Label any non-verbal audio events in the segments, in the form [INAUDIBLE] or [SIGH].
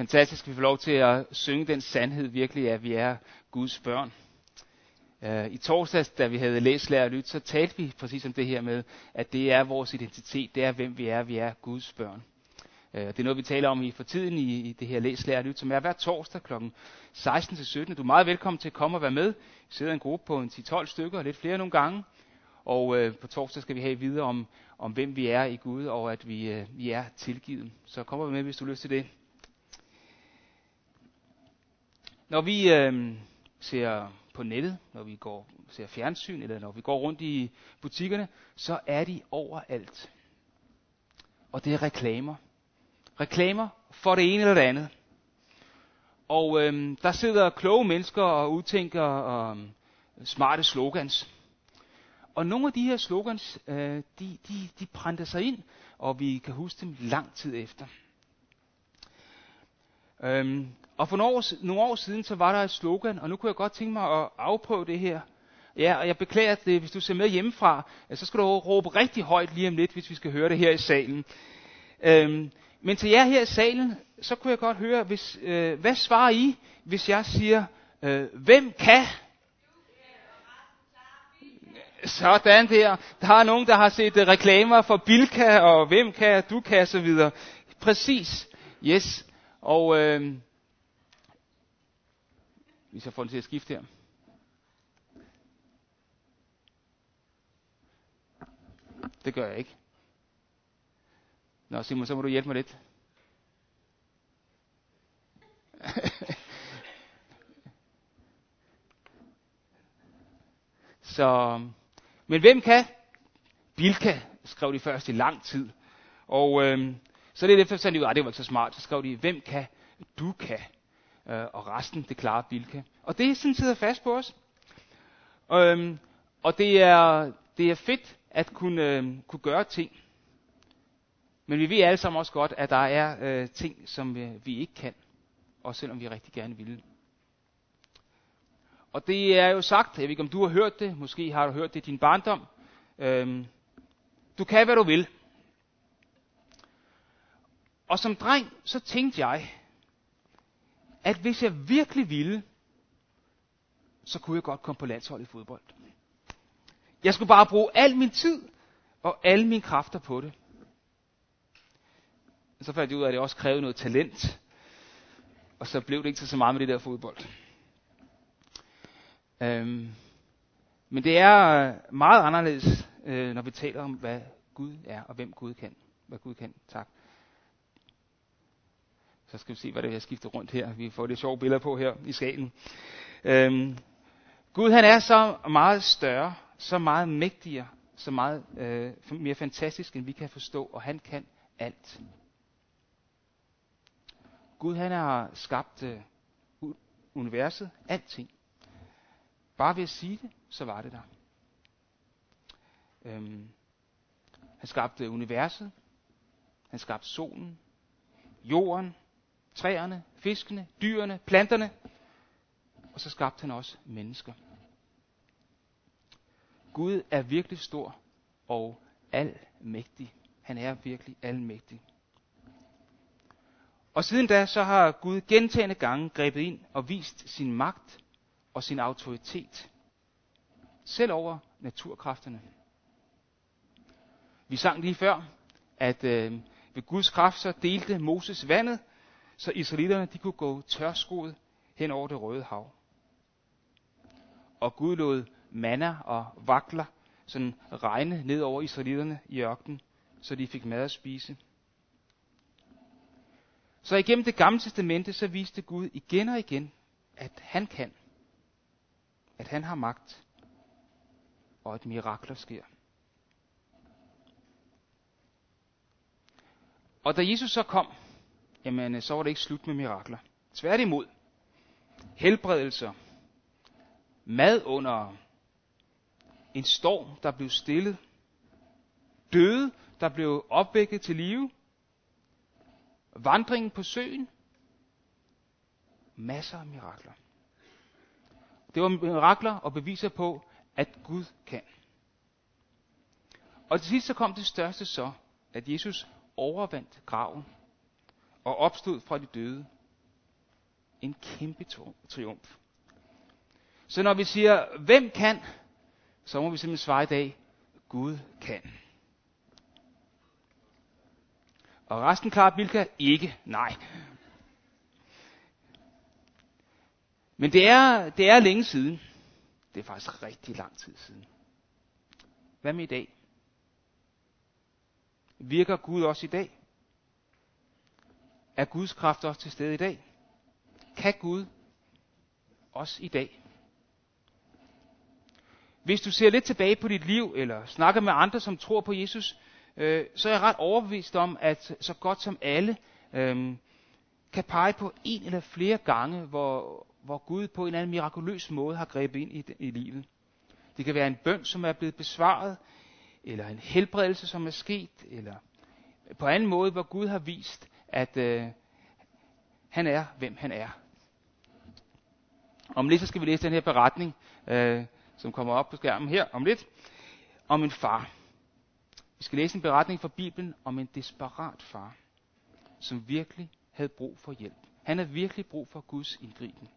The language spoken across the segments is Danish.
Fantastisk, at vi får lov til at synge den sandhed virkelig, at vi er Guds børn. Øh, I torsdags, da vi havde læst Lær og Lyt, så talte vi præcis om det her med, at det er vores identitet, det er hvem vi er, vi er Guds børn. Øh, det er noget, vi taler om i for tiden i, i det her Læs, Lærer Lyt, som er hver torsdag kl. 16-17. Du er meget velkommen til at komme og være med. Vi sidder en gruppe på en 10-12 stykker, lidt flere nogle gange. Og uh, på torsdag skal vi have videre om, om hvem vi er i Gud, og at vi, vi er tilgivet. Så kom med, hvis du har lyst til det. Når vi øh, ser på nettet, når vi går ser fjernsyn, eller når vi går rundt i butikkerne, så er de overalt. Og det er reklamer. Reklamer for det ene eller det andet. Og øh, der sidder kloge mennesker og udtænker øh, smarte slogans. Og nogle af de her slogans, øh, de, de, de brændte sig ind, og vi kan huske dem lang tid efter. Øhm, og for nogle år, nogle år siden, så var der et slogan, og nu kunne jeg godt tænke mig at afprøve det her. Ja, og jeg beklager det, øh, hvis du ser med hjemmefra, så skal du råbe rigtig højt lige om lidt, hvis vi skal høre det her i salen. Øhm, men til jer her i salen, så kunne jeg godt høre, hvis, øh, hvad svarer I, hvis jeg siger, øh, hvem kan? Sådan der. Der er nogen, der har set uh, reklamer for Bilka, og hvem kan, du kan, så videre. Præcis. Yes. Og øh, hvis skal få den til at skifte her. Det gør jeg ikke. Nå Simon, så må du hjælpe mig lidt. [LAUGHS] så, men hvem kan? Bilka, skrev de først i lang tid. Og øhm, så det er det, fandt de ud af, det var ikke så smart. Så skrev de, hvem kan? Du kan. Øh, og resten, det klarer Bilka. Og det er sådan sidder fast på os. Øhm, og det er, det er fedt at kunne, øh, kunne gøre ting. Men vi ved alle sammen også godt, at der er øh, ting, som vi, vi ikke kan. Også selvom vi rigtig gerne vil. Og det er jo sagt, jeg ved ikke om du har hørt det, måske har du hørt det i din barndom. Øhm, du kan, hvad du vil. Og som dreng, så tænkte jeg, at hvis jeg virkelig ville, så kunne jeg godt komme på landshold i fodbold. Jeg skulle bare bruge al min tid og alle mine kræfter på det. Så fandt jeg ud af, at det også krævede noget talent. Og så blev det ikke så meget med det der fodbold. Øhm, men det er øh, meget anderledes, øh, når vi taler om, hvad Gud er, og hvem Gud kan. Hvad Gud kan. Tak. Så skal vi se, hvad det er, jeg skifter rundt her. Vi får det sjove billeder på her i skalen. Øhm, Gud han er så meget større, så meget mægtigere, så meget øh, mere fantastisk, end vi kan forstå, og han kan alt. Gud han har skabt øh, universet, alting. Bare ved at sige det, så var det der. Øhm, han skabte universet, han skabte solen, jorden, træerne, fiskene, dyrene, planterne. Og så skabte han også mennesker. Gud er virkelig stor og almægtig. Han er virkelig almægtig. Og siden da, så har Gud gentagende gange grebet ind og vist sin magt og sin autoritet. Selv over naturkræfterne. Vi sang lige før, at øh, ved Guds kraft så delte Moses vandet, så israelitterne de kunne gå tørskoet hen over det røde hav. Og Gud lod manna og vakler sådan regne ned over israelitterne i ørkenen, så de fik mad at spise. Så igennem det gamle testamente, så viste Gud igen og igen, at han kan. At han har magt. Og at mirakler sker. Og da Jesus så kom, jamen øh, så var det ikke slut med mirakler. Tværtimod. Helbredelser. Mad under en storm, der blev stillet. Døde, der blev opvækket til live. Vandringen på søen. Masser af mirakler. Det var mirakler og beviser på, at Gud kan. Og til sidst så kom det største så, at Jesus overvandt graven og opstod fra de døde. en kæmpe triumf. Så når vi siger, hvem kan, så må vi simpelthen svare i dag, Gud kan. Og resten klarer Bilka ikke. Nej. Men det er, det er længe siden. Det er faktisk rigtig lang tid siden. Hvad med i dag? Virker Gud også i dag? Er Guds kraft også til stede i dag? Kan Gud også i dag? Hvis du ser lidt tilbage på dit liv, eller snakker med andre, som tror på Jesus, øh, så er jeg ret overbevist om, at så godt som alle øh, kan pege på en eller flere gange, hvor, hvor Gud på en eller anden mirakuløs måde har grebet ind i, i livet. Det kan være en bøn, som er blevet besvaret, eller en helbredelse, som er sket, eller på anden måde, hvor Gud har vist, at øh, han er, hvem han er. Om lidt så skal vi læse den her beretning, øh, som kommer op på skærmen her om lidt, om en far. Vi skal læse en beretning fra Bibelen om en desperat far, som virkelig havde brug for hjælp. Han havde virkelig brug for Guds indgriben.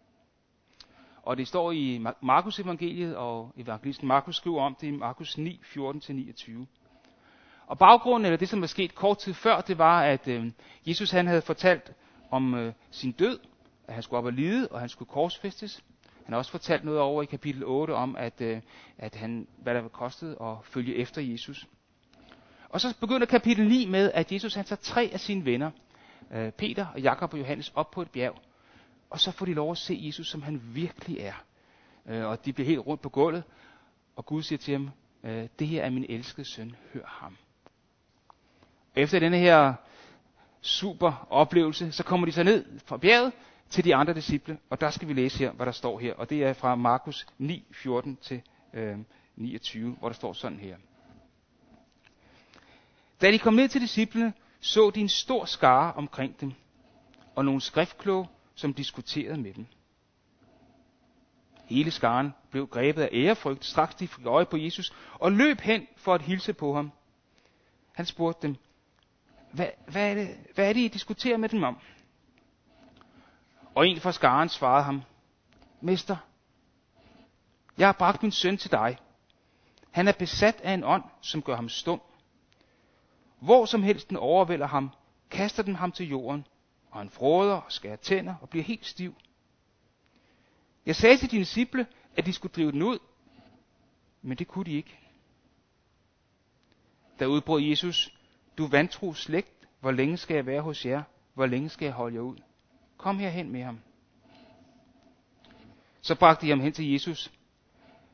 Og det står i Markus evangeliet, og evangelisten Markus skriver om det i Markus 9, 14-29. Og baggrunden, eller det som er sket kort tid før, det var, at øh, Jesus han havde fortalt om øh, sin død, at han skulle op og lide, og han skulle korsfæstes. Han har også fortalt noget over i kapitel 8 om, at, øh, at han, hvad der var kostet at følge efter Jesus. Og så begynder kapitel 9 med, at Jesus han tager tre af sine venner, øh, Peter og Jakob og Johannes, op på et bjerg. Og så får de lov at se Jesus, som han virkelig er. Øh, og de bliver helt rundt på gulvet, og Gud siger til dem, øh, det her er min elskede søn, hør ham. Efter denne her super oplevelse, så kommer de så ned fra bjerget til de andre disciple, og der skal vi læse her, hvad der står her. Og det er fra Markus 9, 14 til øh, 29, hvor der står sådan her. Da de kom ned til disciplene, så de en stor skare omkring dem, og nogle skriftkloge, som diskuterede med dem. Hele skaren blev grebet af ærefrygt, straks de fik øje på Jesus, og løb hen for at hilse på ham. Han spurgte dem, hvad, hvad, er det, hvad er det, I diskuterer med dem om? Og en fra skaren svarede ham, Mester, jeg har bragt min søn til dig. Han er besat af en ånd, som gør ham stum. Hvor som helst den overvælder ham, kaster den ham til jorden, og han fråder og skærer tænder og bliver helt stiv. Jeg sagde til dine disciple, at de skulle drive den ud, men det kunne de ikke. Der udbrød Jesus, du vantro slægt, hvor længe skal jeg være hos jer? Hvor længe skal jeg holde jer ud? Kom herhen med ham. Så bragte de ham hen til Jesus.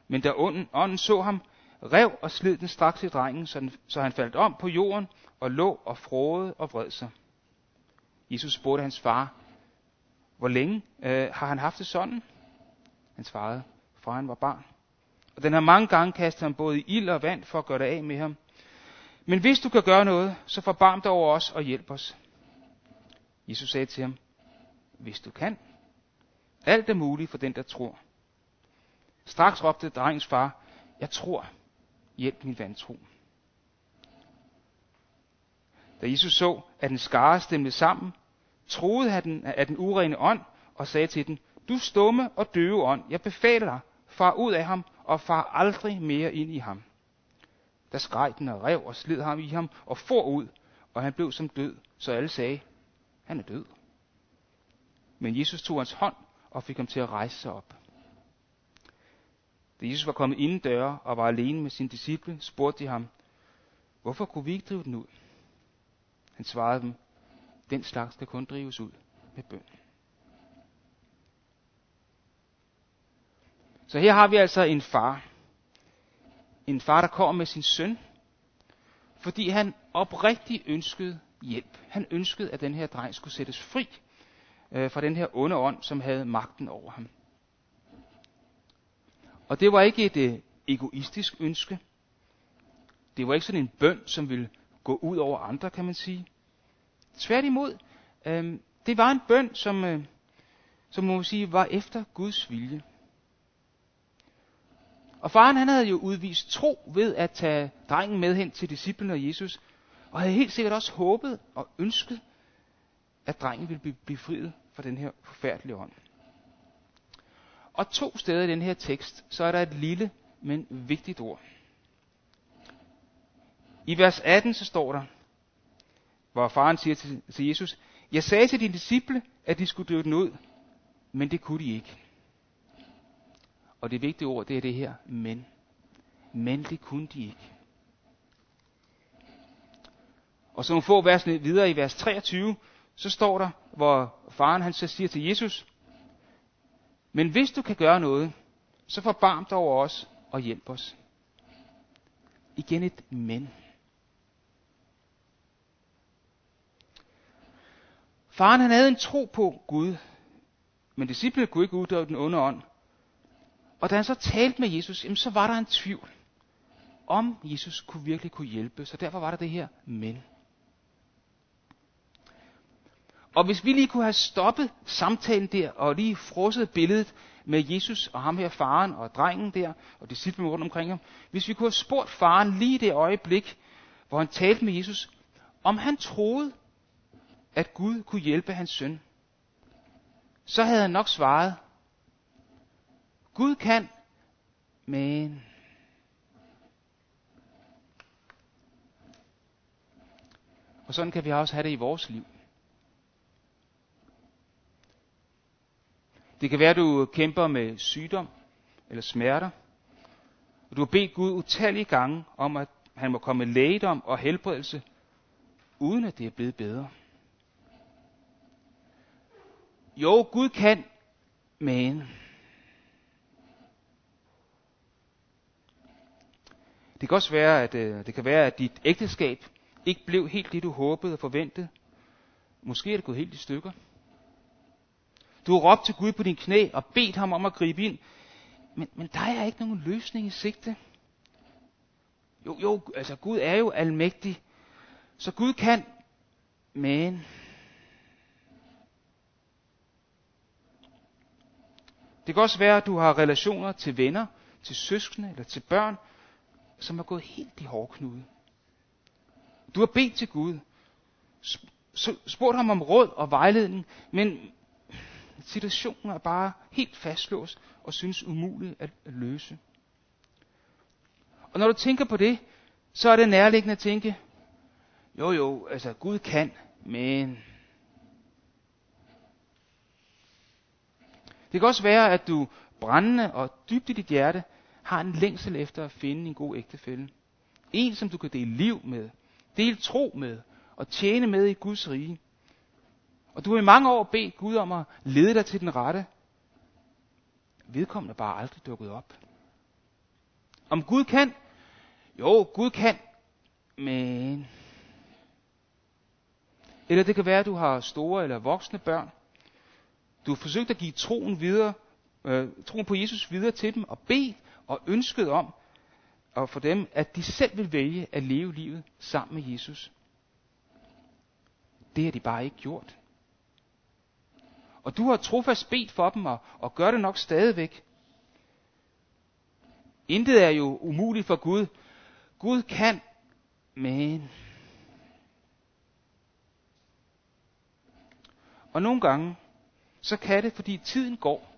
Men da ånden, ånden så ham, rev og slid den straks i drengen, så, den, så han faldt om på jorden og lå og frode og vred sig. Jesus spurgte hans far, hvor længe øh, har han haft det sådan? Han svarede, fra han var barn. Og den har mange gange kastet ham både i ild og vand for at gøre det af med ham. Men hvis du kan gøre noget, så forbarm dig over os og hjælp os. Jesus sagde til ham, hvis du kan. Alt er muligt for den, der tror. Straks råbte drengens far, jeg tror, hjælp min vantro. Da Jesus så, at den skare stemte sammen, troede han af den urene ånd og sagde til den, du stumme og døve ånd, jeg befaler dig, far ud af ham og far aldrig mere ind i ham. Der skreg den og rev og slid ham i ham og for ud, og han blev som død, så alle sagde, han er død. Men Jesus tog hans hånd og fik ham til at rejse sig op. Da Jesus var kommet inden døre og var alene med sine disciple, spurgte de ham, hvorfor kunne vi ikke drive den ud? Han svarede dem, den slags skal kun drives ud med bøn. Så her har vi altså en far. En far, der kommer med sin søn, fordi han oprigtigt ønskede hjælp. Han ønskede, at den her dreng skulle sættes fri øh, fra den her onde ånd, som havde magten over ham. Og det var ikke et øh, egoistisk ønske. Det var ikke sådan en bøn, som ville gå ud over andre, kan man sige. Tværtimod, øh, det var en bøn, som, øh, som må man sige, var efter Guds vilje. Og faren han havde jo udvist tro ved at tage drengen med hen til disciplene og Jesus, og havde helt sikkert også håbet og ønsket, at drengen ville blive befriet fra den her forfærdelige ånd. Og to steder i den her tekst, så er der et lille, men vigtigt ord. I vers 18 så står der, hvor faren siger til, til Jesus, Jeg sagde til dine disciple, at de skulle drive den ud, men det kunne de ikke. Og det vigtige ord, det er det her, men. Men det kunne de ikke. Og så nogle få vers videre i vers 23, så står der, hvor faren han så siger til Jesus, men hvis du kan gøre noget, så forbarm dig over os og hjælp os. Igen et men. Faren han havde en tro på Gud, men disciplene kunne ikke uddøve den onde ånd. Og da han så talte med Jesus, jamen, så var der en tvivl, om Jesus kunne virkelig kunne hjælpe. Så derfor var der det her men. Og hvis vi lige kunne have stoppet samtalen der, og lige frosset billedet med Jesus og ham her faren og drengen der, og disciplen rundt omkring ham. Hvis vi kunne have spurgt faren lige det øjeblik, hvor han talte med Jesus, om han troede, at Gud kunne hjælpe hans søn, så havde han nok svaret, Gud kan, men... Og sådan kan vi også have det i vores liv. Det kan være, at du kæmper med sygdom eller smerter. Og du har bedt Gud utallige gange om, at han må komme med lægedom og helbredelse, uden at det er blevet bedre. Jo, Gud kan, men det kan også være, at øh, det kan være, at dit ægteskab ikke blev helt det, du håbede og forventede. Måske er det gået helt i stykker. Du har råbt til Gud på din knæ og bedt ham om at gribe ind. Men, men der er ikke nogen løsning i sigte. Jo, jo, altså Gud er jo almægtig. Så Gud kan, men... Det kan også være, at du har relationer til venner, til søskende eller til børn, som er gået helt i hårdknude. Du har bedt til Gud, spurgt ham om råd og vejledning, men situationen er bare helt fastlåst og synes umulig at løse. Og når du tænker på det, så er det nærliggende at tænke, jo jo, altså Gud kan, men... Det kan også være, at du brændende og dybt i dit hjerte har en længsel efter at finde en god ægtefælle. En, som du kan dele liv med, dele tro med og tjene med i Guds rige. Og du har i mange år bedt Gud om at lede dig til den rette. Vedkommende bare aldrig dukket op. Om Gud kan? Jo, Gud kan. Men... Eller det kan være, at du har store eller voksne børn. Du har forsøgt at give troen videre, øh, troen på Jesus videre til dem, og bede og ønsket om, og for dem, at de selv vil vælge at leve livet sammen med Jesus. Det har de bare ikke gjort. Og du har trofast bedt for dem, og, og gør det nok stadigvæk. Intet er jo umuligt for Gud. Gud kan, men... Og nogle gange, så kan det, fordi tiden går,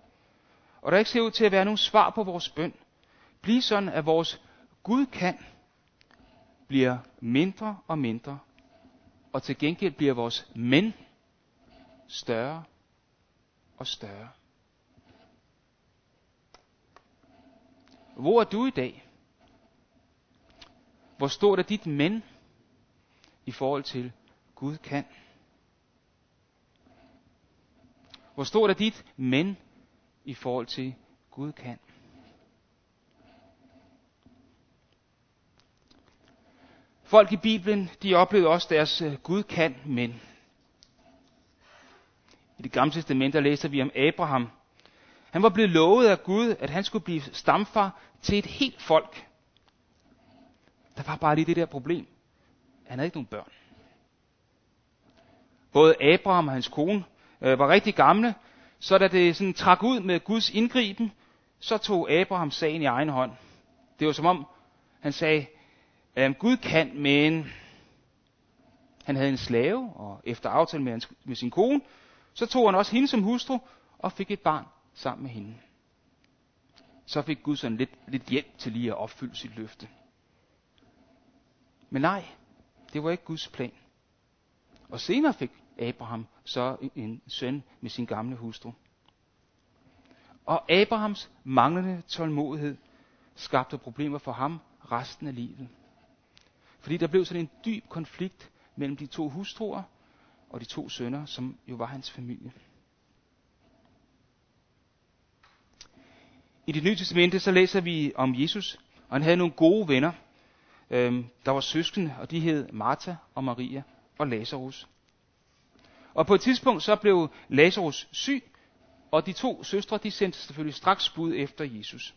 og der ikke ser ud til at være nogen svar på vores bøn, blive sådan, at vores Gud kan bliver mindre og mindre, og til gengæld bliver vores men større og større. Hvor er du i dag? Hvor stort er dit men i forhold til Gud kan? Hvor stort er dit men i forhold til Gud kan? Folk i Bibelen, de oplevede også deres øh, Gud kan men. I det gamle testament, der læser vi om Abraham. Han var blevet lovet af Gud, at han skulle blive stamfar til et helt folk. Der var bare lige det der problem. Han havde ikke nogen børn. Både Abraham og hans kone øh, var rigtig gamle, så da det sådan trak ud med Guds indgriben, så tog Abraham sagen i egen hånd. Det var som om, han sagde, øh, Gud kan, men han havde en slave, og efter aftale med, hans, med sin kone, Så tog han også hende som hustru og fik et barn sammen med hende. Så fik Gud sådan lidt, lidt hjælp til lige at opfylde sit løfte. Men nej, det var ikke Guds plan. Og senere fik Abraham så en søn med sin gamle hustru. Og Abrahams manglende tålmodighed skabte problemer for ham resten af livet. Fordi der blev sådan en dyb konflikt mellem de to hustruer og de to sønner, som jo var hans familie. I det nye testamente så læser vi om Jesus, og han havde nogle gode venner, øhm, der var søskende, og de hed Martha og Maria og Lazarus. Og på et tidspunkt så blev Lazarus syg, og de to søstre de sendte selvfølgelig straks bud efter Jesus.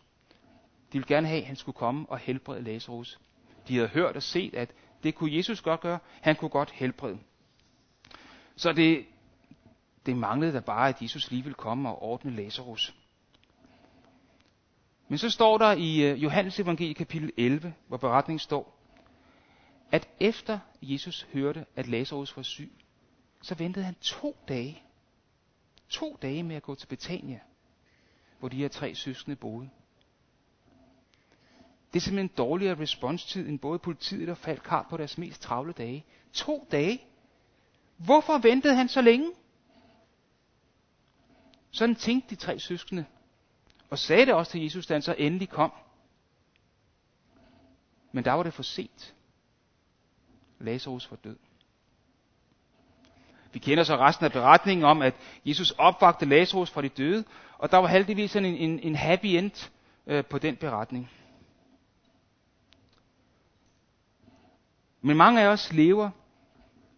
De ville gerne have, at han skulle komme og helbrede Lazarus. De havde hørt og set, at det kunne Jesus godt gøre. Han kunne godt helbrede. Så det, det manglede da bare, at Jesus lige ville komme og ordne Lazarus. Men så står der i øh, Johannes evangelie kapitel 11, hvor beretningen står, at efter Jesus hørte, at Lazarus var syg, så ventede han to dage. To dage med at gå til Betania, hvor de her tre søskende boede. Det er simpelthen en dårligere responstid, end både politiet og Falk har på deres mest travle dage. To dage. Hvorfor ventede han så længe? Sådan tænkte de tre søskende, og sagde det også til Jesus, da han så endelig kom. Men der var det for sent. Lazarus var død. Vi kender så resten af beretningen om, at Jesus opvagte Lazarus fra de døde, og der var heldigvis en, en, en happy end øh, på den beretning. Men mange af os lever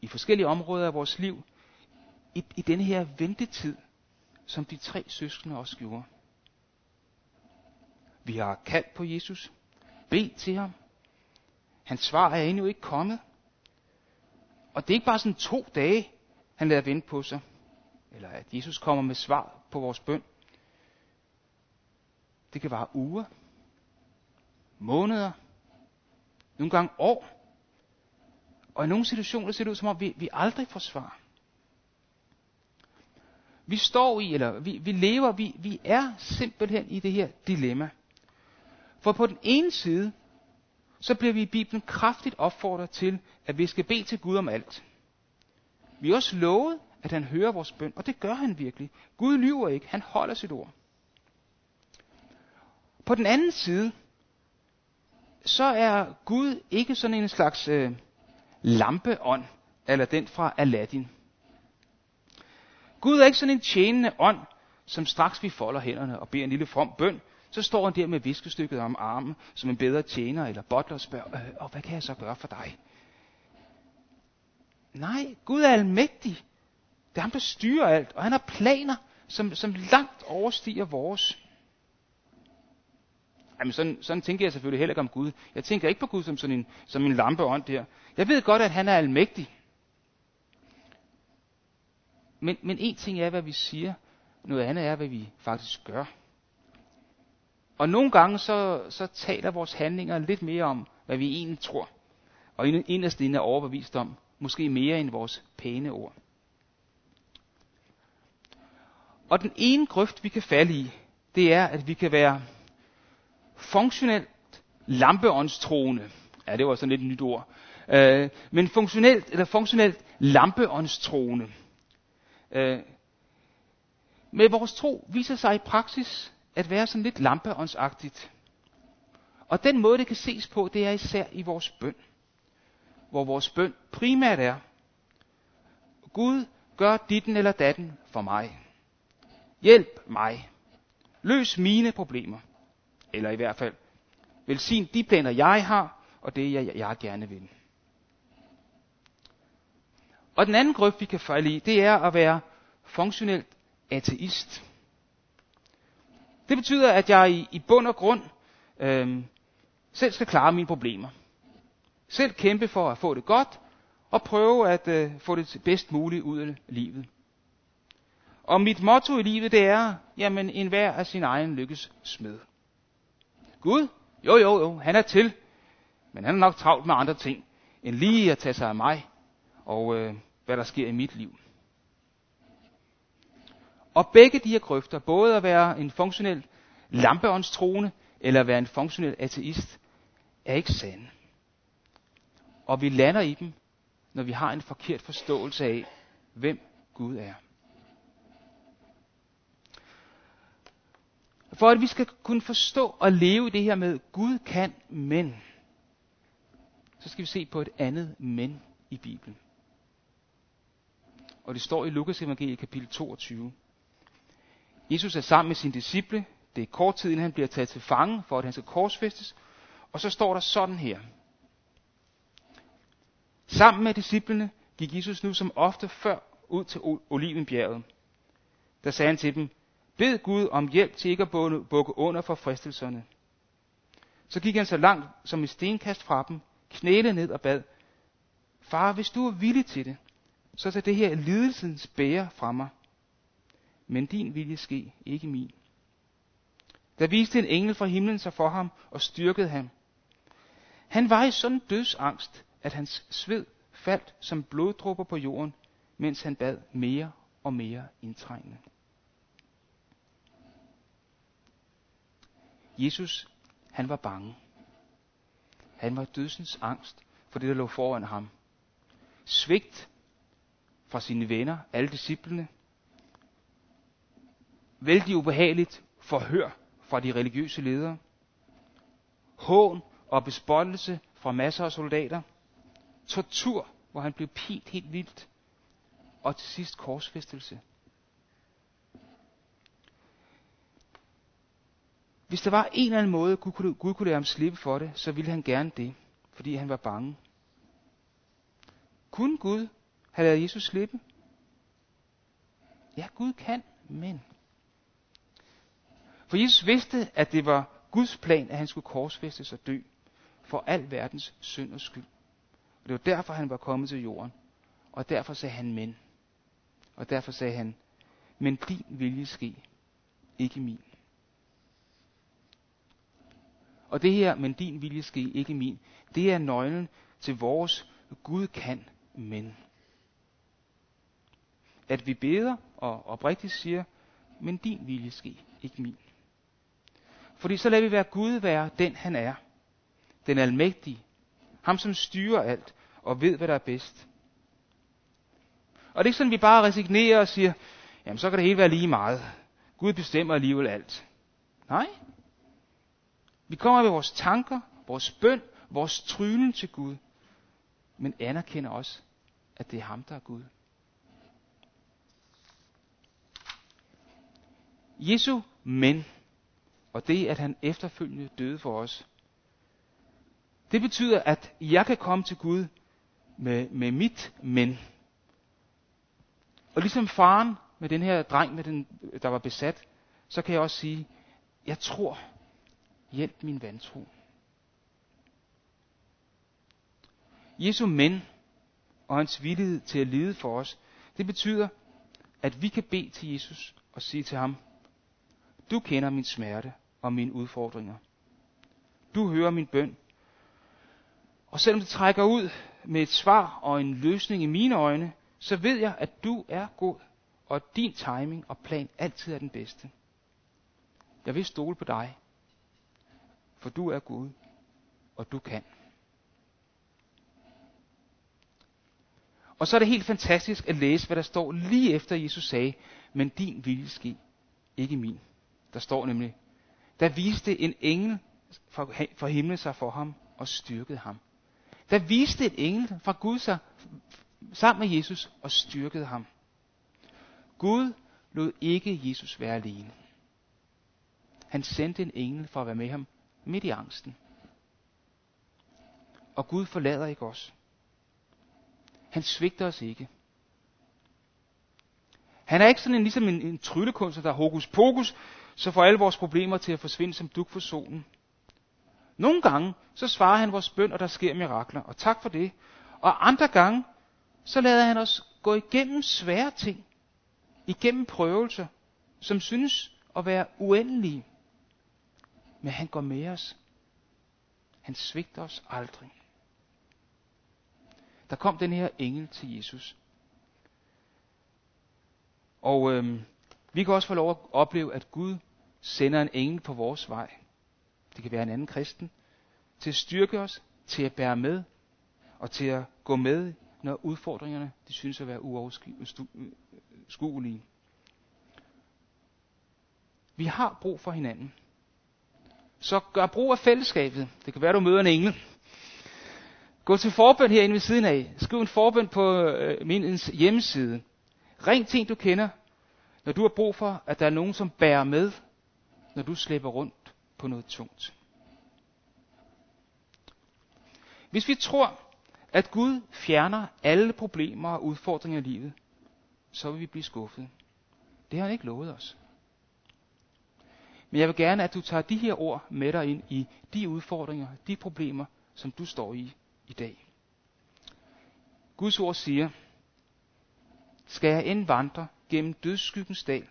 i forskellige områder af vores liv i, i denne her ventetid, som de tre søskende også gjorde. Vi har kaldt på Jesus, bedt til ham. Hans svar er endnu ikke kommet. Og det er ikke bare sådan to dage, han lader vente på sig. Eller at Jesus kommer med svar på vores bøn. Det kan være uger, måneder, nogle gange år. Og i nogle situationer ser det ud som om, vi, vi aldrig får svar. Vi står i, eller vi, vi lever, vi, vi er simpelthen i det her dilemma. For på den ene side, så bliver vi i Bibelen kraftigt opfordret til, at vi skal bede til Gud om alt. Vi er også lovet, at han hører vores bøn, og det gør han virkelig. Gud lyver ikke, han holder sit ord. På den anden side, så er Gud ikke sådan en slags øh, lampeånd, eller den fra Aladdin. Gud er ikke sådan en tjenende ånd, som straks vi folder hænderne og beder en lille from bøn, så står han der med viskestykket om armen, som en bedre tjener eller bottler og spørger, øh, og hvad kan jeg så gøre for dig? Nej, Gud er almægtig. Det er ham, der styrer alt, og han har planer, som, som langt overstiger vores. Jamen, sådan, sådan tænker jeg selvfølgelig heller ikke om Gud. Jeg tænker ikke på Gud som sådan en, som en lampeånd der. Jeg ved godt, at han er almægtig. Men, men en ting er, hvad vi siger. Noget andet er, hvad vi faktisk gør. Og nogle gange så, så taler vores handlinger lidt mere om, hvad vi egentlig tror. Og inderst inde er overbevist om, måske mere end vores pæne ord. Og den ene grøft, vi kan falde i, det er, at vi kan være funktionelt lampeåndstroende. Ja, det var sådan lidt et nyt ord. Øh, men funktionelt, eller funktionelt lampeåndstroende. Øh, med vores tro viser sig i praksis at være sådan lidt lampeåndsagtigt. Og den måde, det kan ses på, det er især i vores bøn. Hvor vores bøn primært er, Gud, gør ditten eller datten for mig. Hjælp mig. Løs mine problemer. Eller i hvert fald, velsign de planer, jeg har, og det, jeg, jeg gerne vil. Og den anden grøft, vi kan falde i, det er at være funktionelt ateist. Det betyder, at jeg i, i bund og grund øh, selv skal klare mine problemer. Selv kæmpe for at få det godt, og prøve at øh, få det bedst muligt ud af livet. Og mit motto i livet, det er, jamen enhver er af sin egen lykkes smed. Gud, jo jo jo, han er til, men han er nok travlt med andre ting, end lige at tage sig af mig, og øh, hvad der sker i mit liv. Og begge de her grøfter, både at være en funktionel lampeåndstroende, eller at være en funktionel ateist, er ikke sande. Og vi lander i dem, når vi har en forkert forståelse af, hvem Gud er. For at vi skal kunne forstå og leve i det her med, Gud kan, men, så skal vi se på et andet men i Bibelen. Og det står i Lukas evangeliet kapitel 22. Jesus er sammen med sine disciple. Det er kort tid, inden han bliver taget til fange, for at han skal korsfæstes. Og så står der sådan her. Sammen med disciplene gik Jesus nu som ofte før ud til Olivenbjerget. Der sagde han til dem, bed Gud om hjælp til ikke at bukke under for fristelserne. Så gik han så langt som et stenkast fra dem, knælede ned og bad, Far, hvis du er villig til det, så tag det her lidelsens bære fra mig. Men din vilje ske, ikke min. Der viste en engel fra himlen sig for ham og styrkede ham. Han var i sådan dødsangst, at hans sved faldt som bloddrupper på jorden, mens han bad mere og mere indtrængende. Jesus, han var bange. Han var dødsens angst for det, der lå foran ham. Svigt fra sine venner, alle disciplene. Vældig ubehageligt forhør fra de religiøse ledere. Hån og bespottelse fra masser af soldater. Tortur, hvor han blev pint helt vildt. Og til sidst korsfæstelse. Hvis der var en eller anden måde, Gud kunne, Gud kunne lade ham slippe for det, så ville han gerne det, fordi han var bange. Kunne Gud have lavet Jesus slippe? Ja, Gud kan, men. For Jesus vidste, at det var Guds plan, at han skulle korsfæstes og dø for al verdens synd og skyld. Og det var derfor, han var kommet til jorden. Og derfor sagde han men. Og derfor sagde han, men din vilje ske, ikke min. Og det her, men din vilje ske, ikke min, det er nøglen til vores Gud kan, men. At vi beder og oprigtigt siger, men din vilje ske, ikke min. Fordi så lader vi være Gud være den han er. Den almægtige. Ham som styrer alt og ved, hvad der er bedst. Og det er ikke sådan, at vi bare resignerer og siger, jamen så kan det hele være lige meget. Gud bestemmer alligevel alt. Nej. Vi kommer med vores tanker, vores bøn, vores trylen til Gud. Men anerkender også, at det er ham, der er Gud. Jesu men, og det at han efterfølgende døde for os, det betyder, at jeg kan komme til Gud med, med mit men. Og ligesom faren med den her dreng, med den, der var besat, så kan jeg også sige, jeg tror, hjælp min vantro. Jesu men og hans villighed til at lide for os, det betyder, at vi kan bede til Jesus og sige til ham, du kender min smerte og mine udfordringer. Du hører min bøn. Og selvom det trækker ud med et svar og en løsning i mine øjne, så ved jeg, at du er god, og at din timing og plan altid er den bedste. Jeg vil stole på dig, for du er Gud, og du kan. Og så er det helt fantastisk at læse, hvad der står lige efter Jesus sagde, men din vilje ske, ikke min. Der står nemlig, der viste en engel fra himlen sig for ham og styrkede ham. Der viste en engel fra Gud sig sammen med Jesus og styrkede ham. Gud lod ikke Jesus være alene. Han sendte en engel for at være med ham midt i angsten. Og Gud forlader ikke os. Han svigter os ikke. Han er ikke sådan en, ligesom en, en tryllekunstner, der er hokus pokus, så får alle vores problemer til at forsvinde som duk for solen. Nogle gange, så svarer han vores bøn, og der sker mirakler, og tak for det. Og andre gange, så lader han os gå igennem svære ting, igennem prøvelser, som synes at være uendelige. Men han går med os. Han svigter os aldrig. Der kom den her engel til Jesus. Og øhm, Vi kan også få lov at opleve, at Gud sender en engel på vores vej. Det kan være en anden kristen. Til at styrke os, til at bære med, og til at gå med, når udfordringerne de synes at være uoverskuelige. Vi har brug for hinanden. Så gør brug af fællesskabet. Det kan være, du møder en engel. Gå til forbøn herinde ved siden af. Skriv en forbøn på øh, min hjemmeside. Ring til en, du kender, når du har brug for, at der er nogen, som bærer med, når du slæber rundt på noget tungt. Hvis vi tror, at Gud fjerner alle problemer og udfordringer i livet, så vil vi blive skuffet. Det har han ikke lovet os. Men jeg vil gerne, at du tager de her ord med dig ind i de udfordringer, de problemer, som du står i i dag. Guds ord siger, skal jeg end vandre gennem dødsskyggens dal,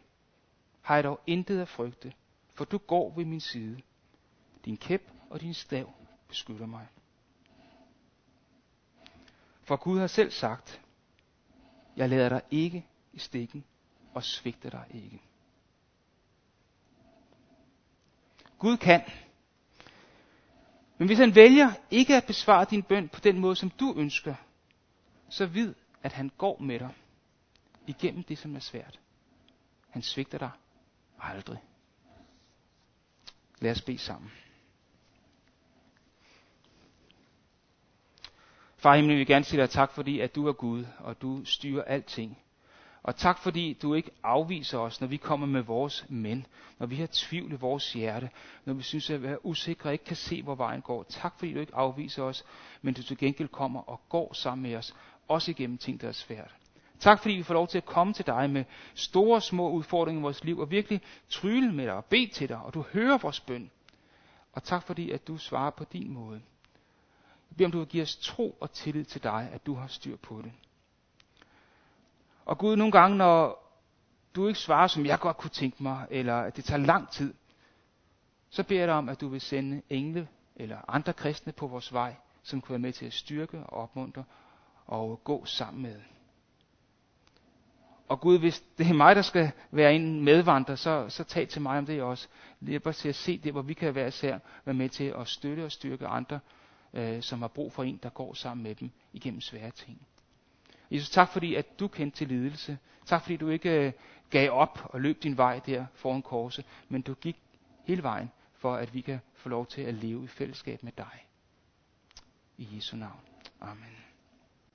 har jeg dog intet at frygte, for du går ved min side. Din kæp og din stav beskytter mig. For Gud har selv sagt, jeg lader dig ikke i stikken og svigter dig ikke. Gud kan. Men hvis han vælger ikke at besvare din bøn på den måde, som du ønsker, så vid, at han går med dig igennem det, som er svært. Han svigter dig aldrig. Lad os bede sammen. Far himlen, vi vil gerne sige dig tak, fordi at du er Gud, og du styrer alting. Og tak fordi du ikke afviser os, når vi kommer med vores men, når vi har tvivl i vores hjerte, når vi synes at vi er usikre og ikke kan se, hvor vejen går. Tak fordi du ikke afviser os, men du til gengæld kommer og går sammen med os, også igennem ting, der er svært. Tak fordi vi får lov til at komme til dig med store små udfordringer i vores liv, og virkelig tryle med dig og bede til dig, og du hører vores bøn. Og tak fordi, at du svarer på din måde. Jeg beder om du vil give os tro og tillid til dig, at du har styr på det. Og Gud, nogle gange, når du ikke svarer, som jeg godt kunne tænke mig, eller at det tager lang tid, så beder jeg dig om, at du vil sende engle eller andre kristne på vores vej, som kan være med til at styrke og opmuntre og gå sammen med. Og Gud, hvis det er mig, der skal være en medvandrer, så, så tag til mig om det også. Hjælp os til at se det, hvor vi kan være især være med til at støtte og styrke andre, øh, som har brug for en, der går sammen med dem igennem svære ting. Jesus, tak fordi, at du kendte til lidelse. Tak fordi du ikke øh, gav op og løb din vej der foran korset, men du gik hele vejen for, at vi kan få lov til at leve i fællesskab med dig. I Jesu navn. Amen.